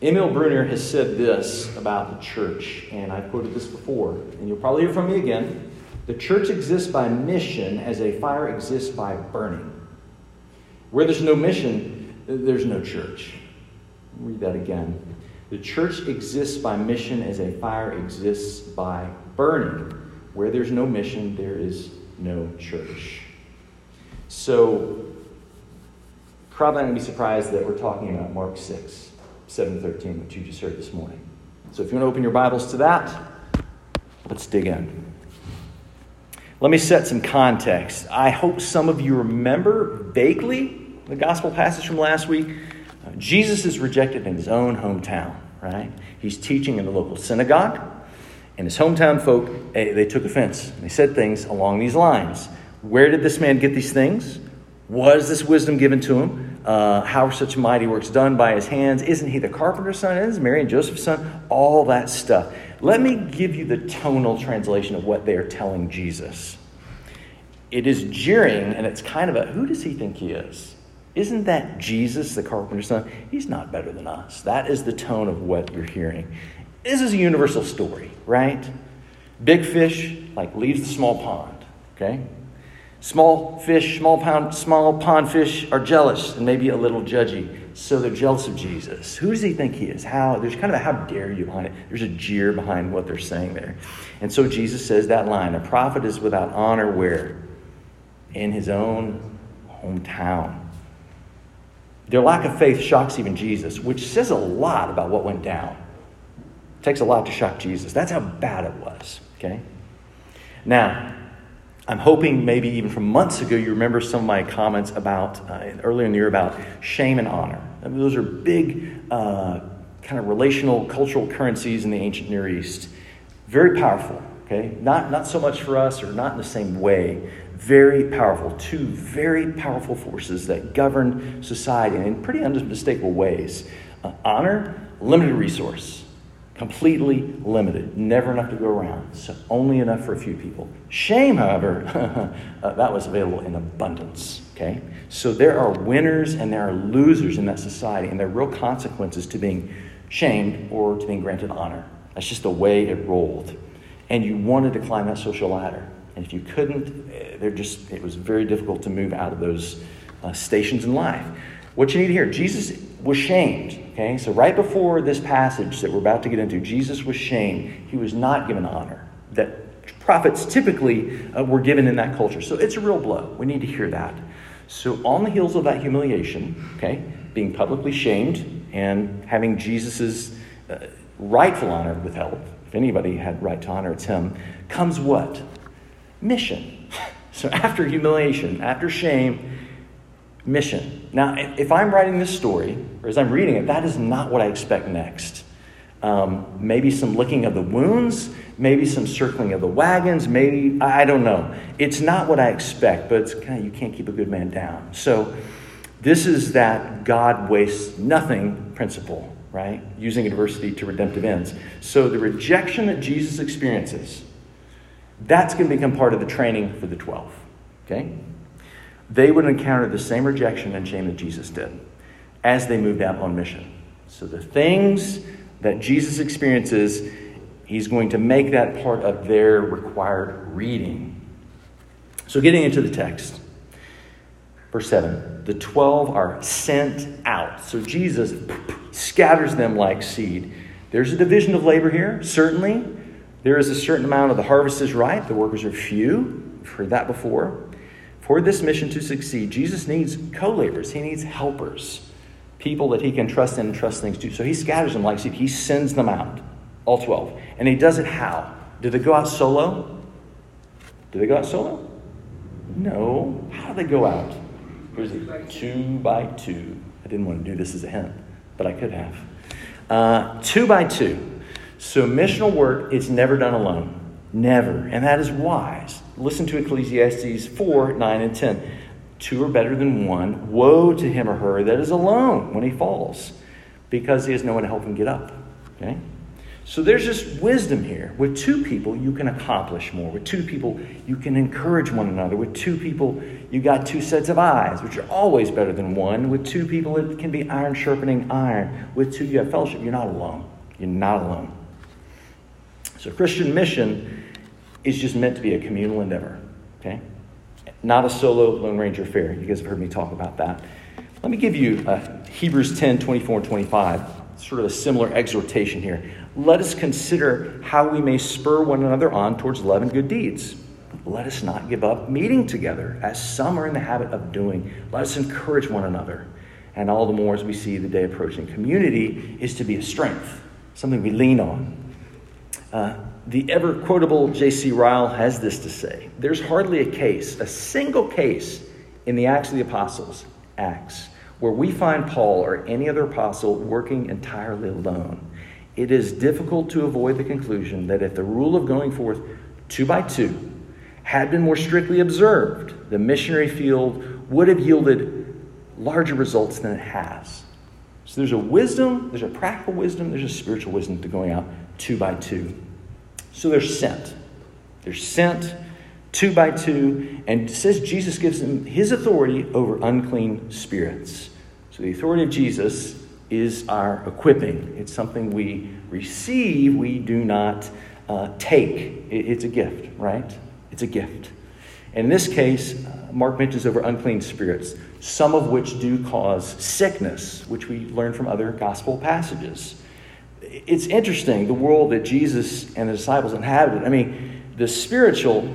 Emil Brunner has said this about the church, and I've quoted this before, and you'll probably hear from me again. The church exists by mission as a fire exists by burning. Where there's no mission, there's no church. Read that again. The church exists by mission as a fire exists by burning. Where there's no mission, there is no church. So, probably not going to be surprised that we're talking about Mark 6, 7 13, which you just heard this morning. So, if you want to open your Bibles to that, let's dig in. Let me set some context. I hope some of you remember vaguely the gospel passage from last week. Uh, Jesus is rejected in his own hometown, right? He's teaching in the local synagogue, and his hometown folk, eh, they took offense. They said things along these lines. Where did this man get these things? Was this wisdom given to him? Uh, how are such mighty works done by his hands? Isn't he the carpenter's son? Isn't Mary and Joseph's son? All that stuff. Let me give you the tonal translation of what they are telling Jesus. It is jeering, and it's kind of a who does he think he is? Isn't that Jesus, the carpenter's son? He's not better than us. That is the tone of what you're hearing. This is a universal story, right? Big fish, like, leaves the small pond, okay? Small fish, small pond, small pond fish are jealous and maybe a little judgy. So they're jealous of Jesus. Who does he think he is? How there's kind of a how dare you behind it. There's a jeer behind what they're saying there. And so Jesus says that line, a prophet is without honor where? In his own hometown. Their lack of faith shocks even Jesus, which says a lot about what went down. It takes a lot to shock Jesus. That's how bad it was. Okay? Now, I'm hoping maybe even from months ago you remember some of my comments about uh, earlier in the year about shame and honor. I mean, those are big uh, kind of relational cultural currencies in the ancient Near East. Very powerful. Okay, not not so much for us or not in the same way. Very powerful. Two very powerful forces that govern society in pretty unmistakable ways. Uh, honor, limited resource completely limited, never enough to go around, so only enough for a few people. Shame, however, uh, that was available in abundance. Okay, so there are winners and there are losers in that society, and there are real consequences to being shamed or to being granted honor. That's just the way it rolled, and you wanted to climb that social ladder, and if you couldn't, eh, there just it was very difficult to move out of those uh, stations in life. What you need to hear Jesus was shamed. Okay, so right before this passage that we're about to get into, Jesus was shamed. He was not given honor that prophets typically uh, were given in that culture. So it's a real blow. We need to hear that. So, on the heels of that humiliation, okay, being publicly shamed and having Jesus' uh, rightful honor withheld, if anybody had right to honor, it's him, comes what? Mission. So, after humiliation, after shame, mission. Now, if I'm writing this story, or as I'm reading it, that is not what I expect next. Um, maybe some licking of the wounds, maybe some circling of the wagons, maybe, I don't know. It's not what I expect, but it's kind of, you can't keep a good man down. So, this is that God wastes nothing principle, right? Using adversity to redemptive ends. So, the rejection that Jesus experiences, that's going to become part of the training for the 12, okay? They would encounter the same rejection and shame that Jesus did as they moved out on mission. So the things that Jesus experiences, he's going to make that part of their required reading. So getting into the text. Verse 7 the 12 are sent out. So Jesus scatters them like seed. There's a division of labor here, certainly. There is a certain amount of the harvest is ripe, the workers are few. We've heard that before. For this mission to succeed, Jesus needs co laborers, he needs helpers, people that he can trust and trust things to. So he scatters them like seed, he sends them out, all 12. And he does it how? Did they go out solo? Did they go out solo? No. How do they go out? Here's it two by two. I didn't want to do this as a hint, but I could have. Uh, two by two. So missional work is never done alone. Never. And that is wise. Listen to Ecclesiastes 4 9 and 10. Two are better than one. Woe to him or her that is alone when he falls, because he has no one to help him get up. Okay? So there's just wisdom here. With two people, you can accomplish more. With two people, you can encourage one another. With two people, you got two sets of eyes, which are always better than one. With two people, it can be iron sharpening iron. With two, you have fellowship. You're not alone. You're not alone. So Christian mission is just meant to be a communal endeavor. Okay? Not a solo Lone Ranger affair. You guys have heard me talk about that. Let me give you uh, Hebrews 10 24 and 25, sort of a similar exhortation here let us consider how we may spur one another on towards love and good deeds. Let us not give up meeting together, as some are in the habit of doing. Let us encourage one another, and all the more as we see the day approaching. Community is to be a strength, something we lean on. Uh, the ever quotable J.C. Ryle has this to say There's hardly a case, a single case in the Acts of the Apostles, Acts, where we find Paul or any other apostle working entirely alone it is difficult to avoid the conclusion that if the rule of going forth two by two had been more strictly observed, the missionary field would have yielded larger results than it has. So there's a wisdom, there's a practical wisdom, there's a spiritual wisdom to going out two by two. So they're sent. They're sent two by two, and it says Jesus gives them his authority over unclean spirits. So the authority of Jesus is our equipping. It's something we receive, we do not uh, take. It's a gift, right? It's a gift. And in this case, uh, Mark mentions over unclean spirits, some of which do cause sickness, which we learn from other gospel passages. It's interesting, the world that Jesus and the disciples inhabited. I mean, the spiritual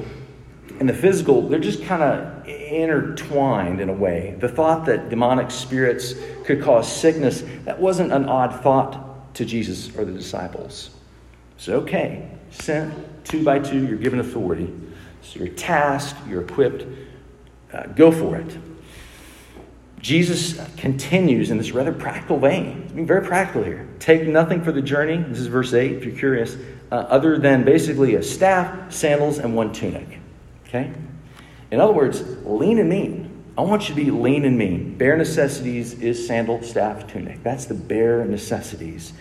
and the physical, they're just kind of intertwined in a way. The thought that demonic spirits could cause sickness, that wasn't an odd thought to Jesus or the disciples. So, okay, sent two by two, you're given authority. So you're tasked, you're equipped, uh, go for it. Jesus continues in this rather practical vein. He's being very practical here. Take nothing for the journey. This is verse 8, if you're curious, uh, other than basically a staff, sandals, and one tunic. Okay? In other words, lean and mean. I want you to be lean and mean. Bare necessities is sandal, staff, tunic. That's the bare necessities.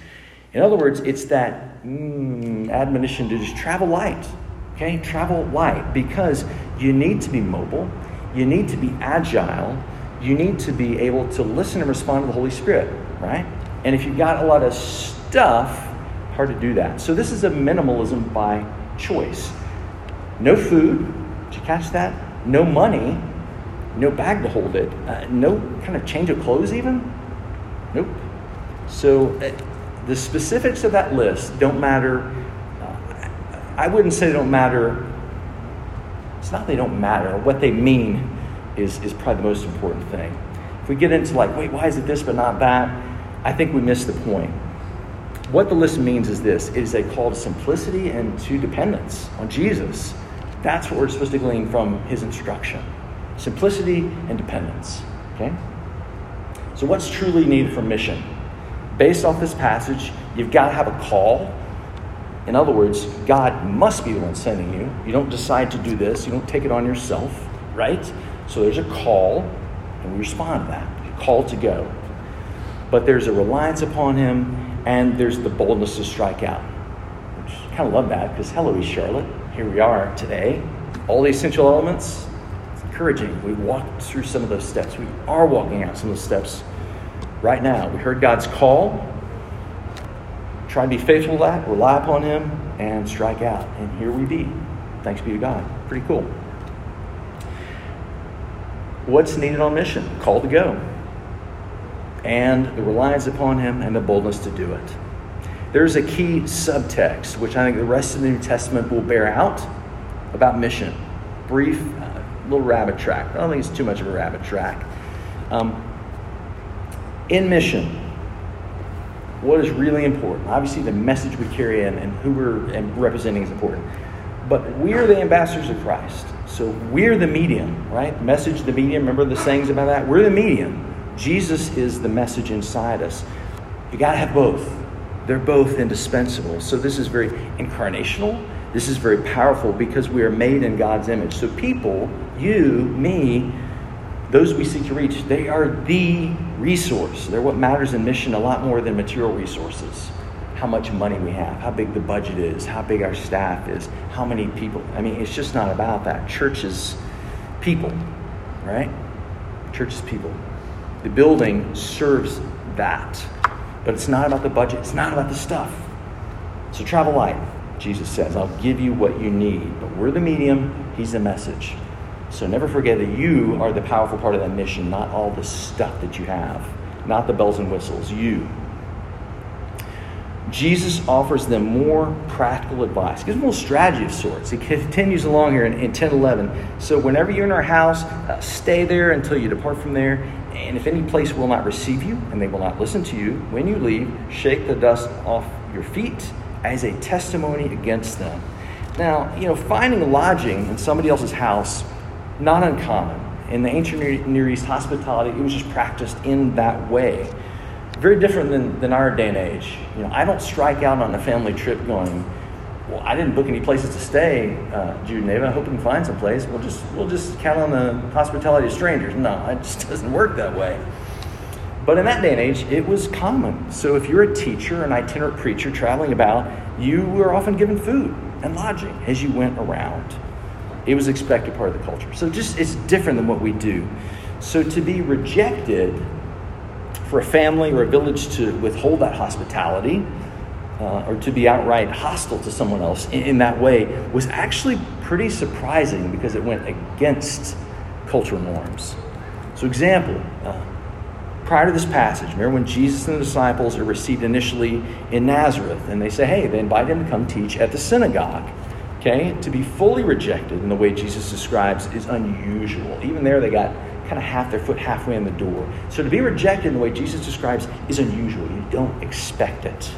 In other words, it's that mm, admonition to just travel light. Okay? Travel light because you need to be mobile, you need to be agile, you need to be able to listen and respond to the Holy Spirit, right? And if you've got a lot of stuff, hard to do that. So this is a minimalism by choice. No food, did you catch that? No money, no bag to hold it, uh, no kind of change of clothes, even? Nope. So uh, the specifics of that list don't matter. Uh, I wouldn't say they don't matter. It's not they don't matter. What they mean is, is probably the most important thing. If we get into, like, wait, why is it this but not that? I think we miss the point. What the list means is this it is a call to simplicity and to dependence on Jesus. That's what we're supposed to glean from his instruction simplicity and dependence. Okay? So, what's truly needed for mission? Based off this passage, you've got to have a call. In other words, God must be the one sending you. You don't decide to do this, you don't take it on yourself, right? So, there's a call, and we respond to that. A call to go. But there's a reliance upon Him, and there's the boldness to strike out. Which I kind of love that because, hello, East Charlotte here we are today. All the essential elements, it's encouraging. We walked through some of those steps. We are walking out some of those steps right now. We heard God's call. Try to be faithful to that, rely upon Him, and strike out. And here we be. Thanks be to God. Pretty cool. What's needed on mission? Call to go. And the reliance upon Him and the boldness to do it. There's a key subtext, which I think the rest of the New Testament will bear out about mission. Brief, uh, little rabbit track. I don't think it's too much of a rabbit track. Um, in mission, what is really important? Obviously, the message we carry in and who we're representing is important. But we're the ambassadors of Christ. So we're the medium, right? Message, the medium. Remember the sayings about that? We're the medium. Jesus is the message inside us. You got to have both. They're both indispensable. So this is very incarnational. This is very powerful because we are made in God's image. So people, you, me, those we seek to reach, they are the resource. They're what matters in mission a lot more than material resources. How much money we have, how big the budget is, how big our staff is, how many people. I mean, it's just not about that. Church is people, right? Church is people. The building serves that. But it's not about the budget, it's not about the stuff. So travel light, Jesus says. I'll give you what you need. But we're the medium, He's the message. So never forget that you are the powerful part of that mission, not all the stuff that you have, not the bells and whistles. You. Jesus offers them more practical advice, gives them a little strategy of sorts. He continues along here in, in 10 11. So, whenever you're in our house, uh, stay there until you depart from there. And if any place will not receive you and they will not listen to you, when you leave, shake the dust off your feet as a testimony against them. Now, you know, finding lodging in somebody else's house, not uncommon. In the ancient Near East, hospitality, it was just practiced in that way. Very different than, than our day and age. You know, I don't strike out on a family trip going, well, I didn't book any places to stay, uh, Jude and Ava. I hope we can find some place. We'll just, we'll just count on the hospitality of strangers. No, it just doesn't work that way. But in that day and age, it was common. So if you're a teacher, an itinerant preacher traveling about, you were often given food and lodging as you went around. It was expected part of the culture. So just it's different than what we do. So to be rejected for a family or a village to withhold that hospitality uh, or to be outright hostile to someone else in, in, that way was actually pretty surprising because it went against cultural norms. So, example, uh, prior to this passage, remember when Jesus and the disciples are received initially in Nazareth, and they say, hey, they invite him to come teach at the synagogue. Okay? To be fully rejected in the way Jesus describes is unusual. Even there, they got kind of half their foot halfway in the door. So to be rejected in the way Jesus describes is unusual. You don't expect it.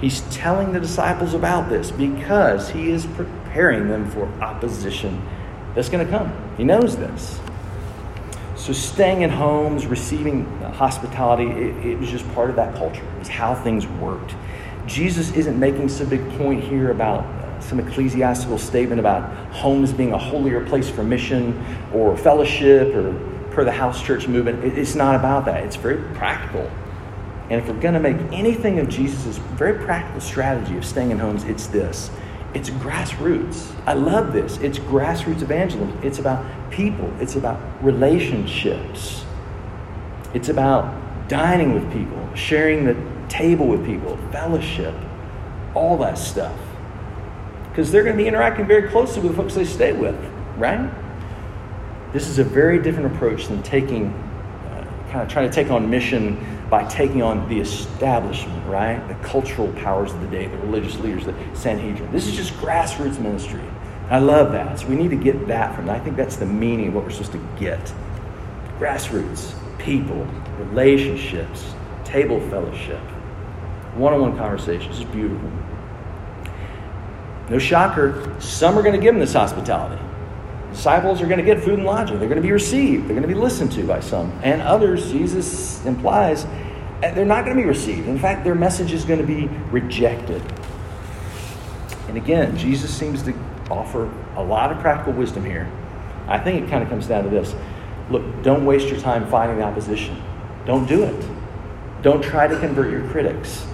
He's telling the disciples about this because he is preparing them for opposition that's going to come. He knows this. So, staying in homes, receiving hospitality, it, it, was just part of that culture. It was how things worked. Jesus isn't making some big point here about some ecclesiastical statement about homes being a holier place for mission or fellowship or per the house church movement. It's not about that. It's very practical. And if we're going to make anything of Jesus' very practical strategy of staying in homes, it's this it's grassroots. I love this. It's grassroots evangelism. It's about people, it's about relationships, it's about dining with people, sharing the table with people, fellowship, all that stuff. Because they're going to be interacting very closely with the folks they stay with, right? This is a very different approach than taking, uh, kind of trying to take on mission by taking on the establishment, right? The cultural powers of the day, the religious leaders, the Sanhedrin. This is just grassroots ministry. I love that. So we need to get that from that. I think that's the meaning of what we're supposed to get. Grassroots, people, relationships, table fellowship, one on one conversations. It's beautiful. No shocker, some are going to give them this hospitality. Disciples are going to get food and lodging. They're going to be received. They're going to be listened to by some. And others, Jesus implies, eh, they're not going to be received. In fact, their message is going to be rejected. And again, Jesus seems to offer a lot of practical wisdom here. I think it kind of comes down to this look, don't waste your time fighting the opposition. Don't do it. Don't try to convert your critics.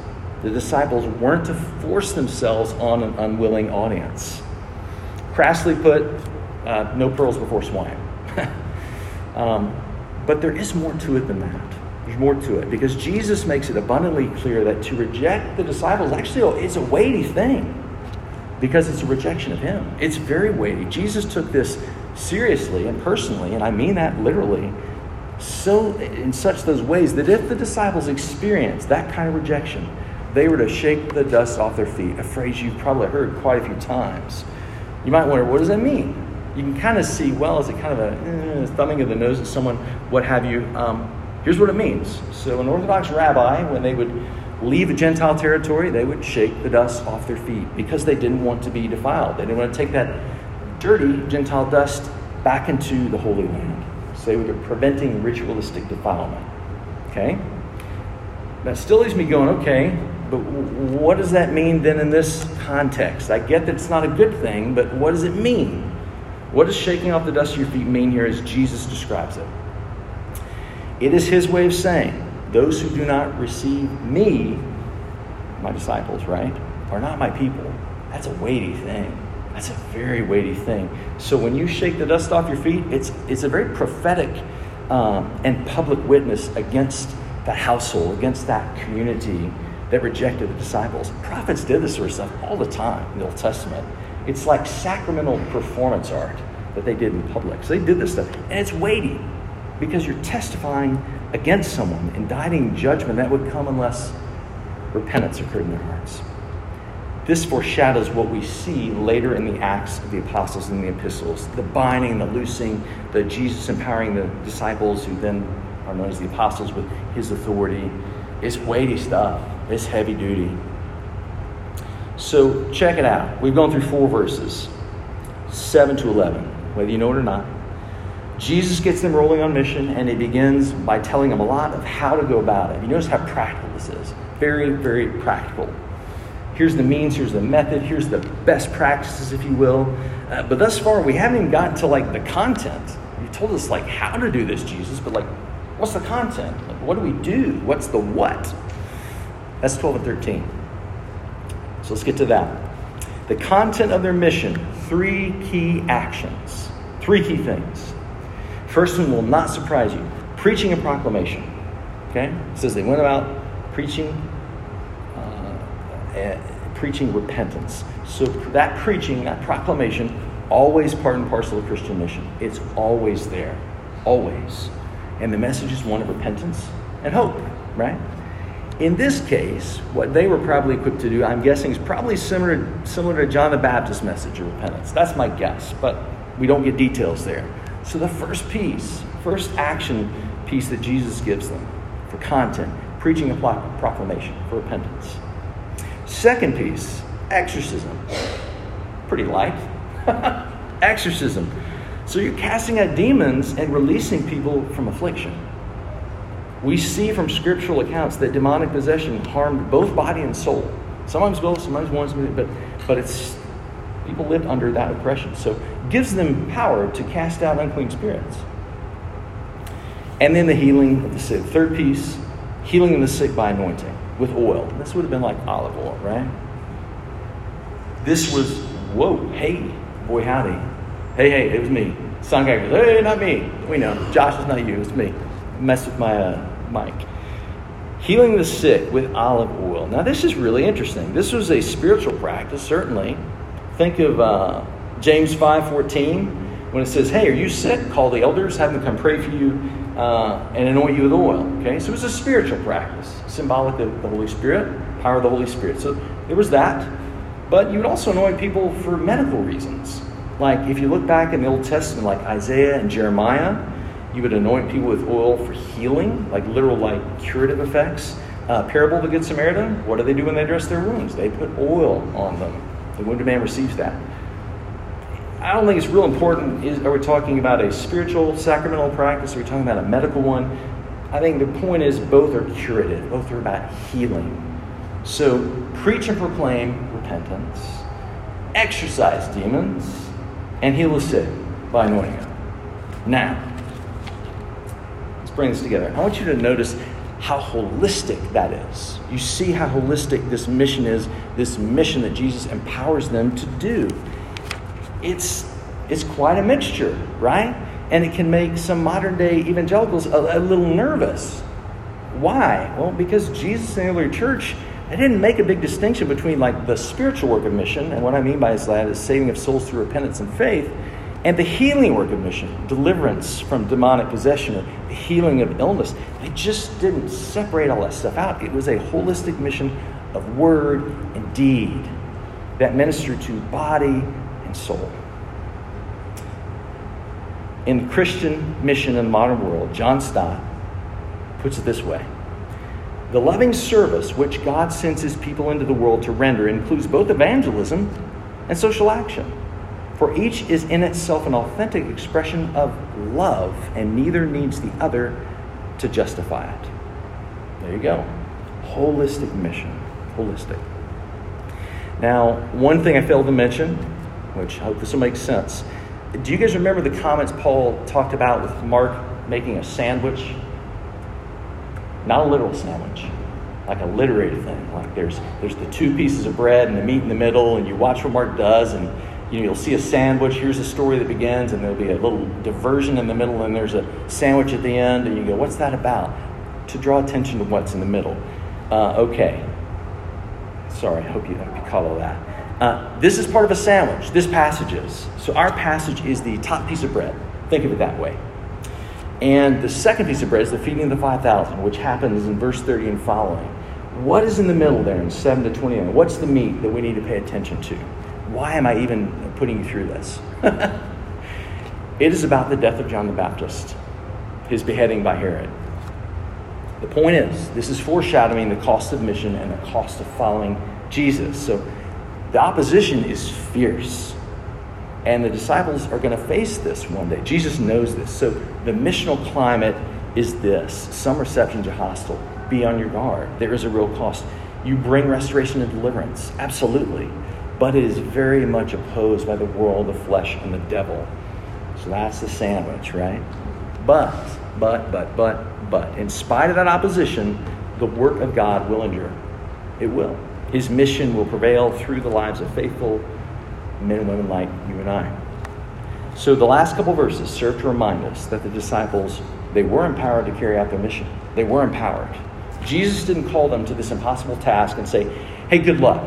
The disciples weren't to force themselves on an unwilling audience. Crassly put, uh, no pearls before swine. um, but there is more to it than that. There's more to it because Jesus makes it abundantly clear that to reject the disciples actually is a weighty thing because it's a rejection of Him. It's very weighty. Jesus took this seriously and personally, and I mean that literally, so in such those ways that if the disciples experienced that kind of rejection, they were to shake the dust off their feet, a phrase you've probably heard quite a few times. You might wonder, what does that mean? You can kind of see, well, is it kind of a eh, thumbing of the nose at someone, what have you? Um, here's what it means. So, an Orthodox rabbi, when they would leave a Gentile territory, they would shake the dust off their feet because they didn't want to be defiled. They didn't want to take that dirty Gentile dust back into the Holy Land. So, they were preventing ritualistic defilement. Okay? That still leaves me going, okay, but what does that mean then in this context? I get that it's not a good thing, but what does it mean? What does shaking off the dust of your feet mean here as Jesus describes it? It is his way of saying, Those who do not receive me my disciples, right? Are not my people. That's a weighty thing. That's a very weighty thing. So when you shake the dust off your feet, it's, it's a very prophetic um, and public witness against that household, against that community that rejected the disciples. Prophets did this sort of stuff all the time in the Old Testament. It's like sacramental performance art that they did in public. So they did this stuff. And it's weighty because you're testifying against someone, indicting judgment that would come unless repentance occurred in their hearts. This foreshadows what we see later in the Acts of the Apostles and the epistles the binding, the loosing, the Jesus empowering the disciples, who then are known as the apostles, with his authority. It's weighty stuff, it's heavy duty. So check it out. We've gone through four verses 7 to 11, whether you know it or not. Jesus gets them rolling on mission, and he begins by telling them a lot of how to go about it. You notice how practical this is. Very, very practical. Here's the means, here's the method, here's the best practices, if you will. Uh, but thus far, we haven't even gotten to like the content. You told us like how to do this, Jesus, but like, what's the content? Like, what do we do? What's the what? That's 12 and 13. So let's get to that. The content of their mission, three key actions, three key things. First one will not surprise you preaching and proclamation. Okay? It says they went about preaching uh, preaching repentance. So that preaching, that proclamation, always part and parcel of Christian mission. It's always there, always. And the message is one of repentance and hope, right? In this case, what they were probably equipped to do, I'm guessing, is probably similar, similar to John the Baptist's message of repentance. That's my guess, but we don't get details there. So the first piece, first action piece that Jesus gives them for content, preaching a proclamation for repentance. Second piece, exorcism. Pretty light. exorcism. So you're casting out demons and releasing people from affliction. We see from scriptural accounts that demonic possession harmed both body and soul. Sometimes both, sometimes one, but but it's people lived under that oppression. So gives them power to cast out unclean spirits. And then the healing of the sick. Third piece, healing of the sick by anointing with oil. This would have been like olive oil, right? This was, whoa, hey, boy, howdy. Hey, hey, it was me. Some guy goes, hey, not me. We know. Josh, it's not you, it's me. Mess with my uh, mic. Healing the sick with olive oil. Now, this is really interesting. This was a spiritual practice, certainly. Think of uh, James 5.14 when it says, hey, are you sick? Call the elders, have them come pray for you uh, and anoint you with oil. Okay, so it was a spiritual practice, symbolic of the Holy Spirit, power of the Holy Spirit. So there was that. But you would also anoint people for medical reasons. Like if you look back in the Old Testament, like Isaiah and Jeremiah, you would anoint people with oil for healing, like literal, like curative effects. Uh, parable of the Good Samaritan, what do they do when they dress their wounds? They put oil on them. The wounded man receives that. I don't think it's real important. Is, are we talking about a spiritual sacramental practice? Are we talking about a medical one? I think the point is both are curative, both are about healing. So preach and proclaim repentance, exorcise demons, and heal the sick by anointing them. Now, let's bring this together. I want you to notice how holistic that is. You see how holistic this mission is, this mission that Jesus empowers them to do it's, it's quite a mixture, right? And it can make some modern day evangelicals a, a little nervous. Why? Well, because Jesus and the early church, they didn't make a big distinction between like the spiritual work of mission, and what I mean by that is saving of souls through repentance and faith, and the healing work of mission, deliverance from demonic possession or the healing of illness. They just didn't separate all that stuff out. It was a holistic mission of word and deed that ministered to body and soul. In Christian mission in the modern world, John Stott puts it this way The loving service which God sends his people into the world to render includes both evangelism and social action. For each is in itself an authentic expression of love, and neither needs the other to justify it. There you go. Holistic mission. Holistic. Now, one thing I failed to mention which I hope this will make sense. Do you guys remember the comments Paul talked about with Mark making a sandwich? Not a literal sandwich, like a literary thing. Like there's there's the two pieces of bread and the meat in the middle, and you watch what Mark does, and you know you'll see a sandwich. Here's a story that begins, and there'll be a little diversion in the middle, and there's a sandwich at the end, and you go, "What's that about?" To draw attention to what's in the middle. Uh, okay. Sorry, I hope you, hope you caught all that. Uh, this is part of a sandwich. This passage is. So our passage is the top piece of bread. Think of it that way. And the second piece of bread is the feeding of the 5,000, which happens in verse 30 and following. What is in the middle there in 7 to 29? What's the meat that we need to pay attention to? Why am I even putting you through this? it is about the death of John the Baptist, his beheading by Herod. The point is, this is foreshadowing the cost of mission and the cost of following Jesus. So the opposition is fierce. And the disciples are going to face this one day. Jesus knows this. So the missional climate is this some receptions are hostile. Be on your guard. There is a real cost. You bring restoration and deliverance, absolutely. But it is very much opposed by the world, the flesh, and the devil. So that's the sandwich, right? But, but, but, but, but, in spite of that opposition, the work of God will endure. It will. His mission will prevail through the lives of faithful men and women like you and I. So the last couple verses serve to remind us that the disciples, they were empowered to carry out their mission. They were empowered. Jesus didn't call them to this impossible task and say, hey, good luck.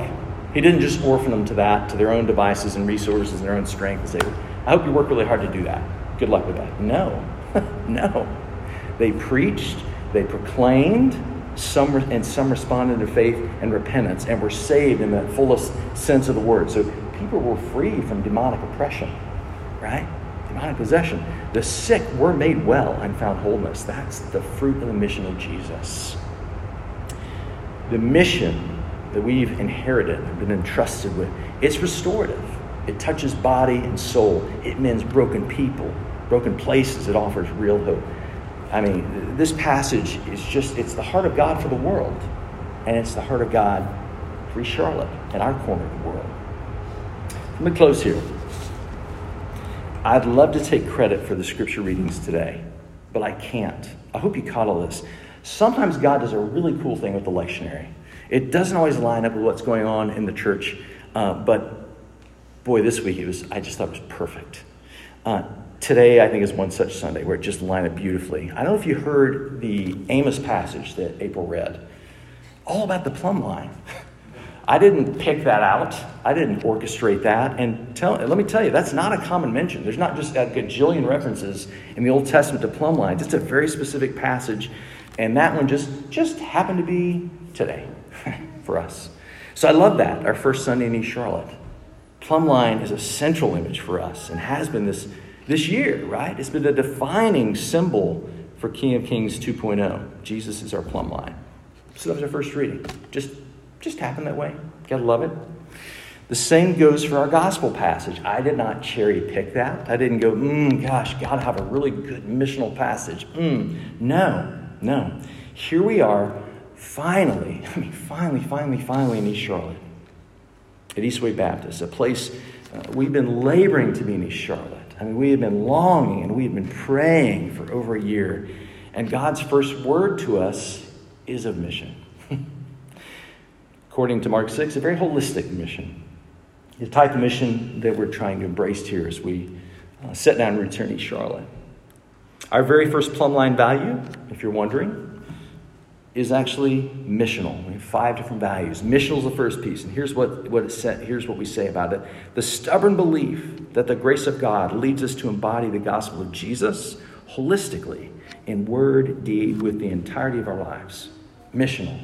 He didn't just orphan them to that, to their own devices and resources and their own strength and say, I hope you work really hard to do that. Good luck with that. No, no. They preached, they proclaimed, some and some responded to faith and repentance and were saved in the fullest sense of the word. So people were free from demonic oppression, right? Demonic possession. The sick were made well and found wholeness. That's the fruit of the mission of Jesus. The mission that we've inherited, been entrusted with, it's restorative. It touches body and soul. It mends broken people, broken places. It offers real hope. I mean, this passage is just, it's the heart of God for the world. And it's the heart of God for Charlotte and our corner of the world. Let me close here. I'd love to take credit for the scripture readings today, but I can't. I hope you caught all this. Sometimes God does a really cool thing with the lectionary. It doesn't always line up with what's going on in the church, uh, but boy, this week it was, I just thought it was perfect. Uh, today, I think, is one such Sunday where it just lined up beautifully. I don't know if you heard the Amos passage that April read, all about the plumb line. I didn't pick that out. I didn't orchestrate that. And tell, let me tell you, that's not a common mention. There's not just a gajillion references in the Old Testament to plumb lines. It's a very specific passage. And that one just, just happened to be today for us. So I love that, our first Sunday in East Charlotte. Plumb line is a central image for us and has been this, this year, right? It's been a defining symbol for King of Kings 2.0. Jesus is our plumb line. So that was our first reading. Just just happened that way. Gotta love it. The same goes for our gospel passage. I did not cherry pick that. I didn't go, mm, gosh, gotta have a really good missional passage. Mm. No, no. Here we are, finally, I mean, finally, finally, finally in East Charlotte, at Eastway Baptist, a place uh, we've been laboring to be in East Charlotte. I mean, we have been longing and we have been praying for over a year. And God's first word to us is of mission according to Mark 6, a very holistic mission. The type of mission that we're trying to embrace here as we uh, set down and return to Charlotte. Our very first plumb line value, if you're wondering, is actually missional. We have five different values. Missional is the first piece, and here's what, what it said, here's what we say about it. The stubborn belief that the grace of God leads us to embody the gospel of Jesus holistically in word, deed, with the entirety of our lives. Missional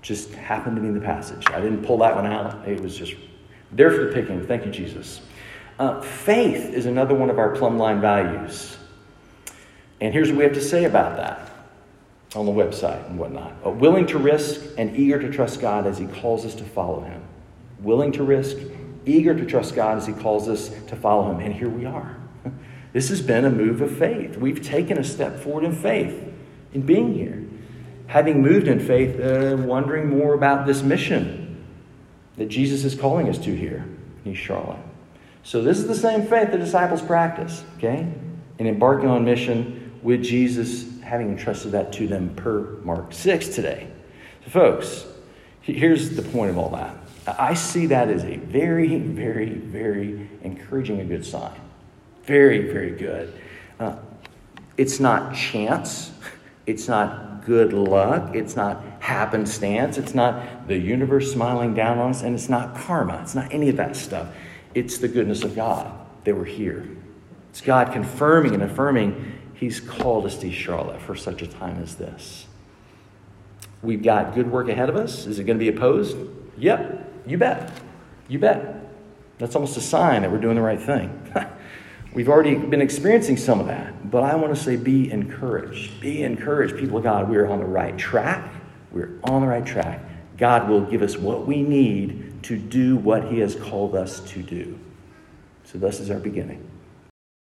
just happened to be in the passage. I didn't pull that one out, it was just there for the picking. Thank you, Jesus. Uh, faith is another one of our plumb line values. And here's what we have to say about that on the website and whatnot. Uh, willing to risk and eager to trust God as He calls us to follow Him. Willing to risk, eager to trust God as He calls us to follow Him. And here we are. This has been a move of faith. We've taken a step forward in faith in being here having moved in faith, uh, wondering more about this mission that Jesus is calling us to here in East Charlotte. So, this is the same faith the disciples practice, okay? In embarking on mission with Jesus, having entrusted that to them per Mark 6 today. Folks, here's the point of all that. I see that as a very, very, very encouraging, a good sign. Very, very good. Uh, it's not chance. It's not good luck. It's not happenstance. It's not the universe smiling down on us. And it's not karma. It's not any of that stuff. It's the goodness of God that we're here. It's God confirming and affirming He's called us to Charlotte for such a time as this. We've got good work ahead of us. Is it going to be opposed? Yep, you bet. You bet. That's almost a sign that we're doing the right thing. We've already been experiencing some of that, but I want to say be encouraged. Be encouraged, people of God. We are on the right track. We're on the right track. God will give us what we need to do what He has called us to do. So, this is our beginning.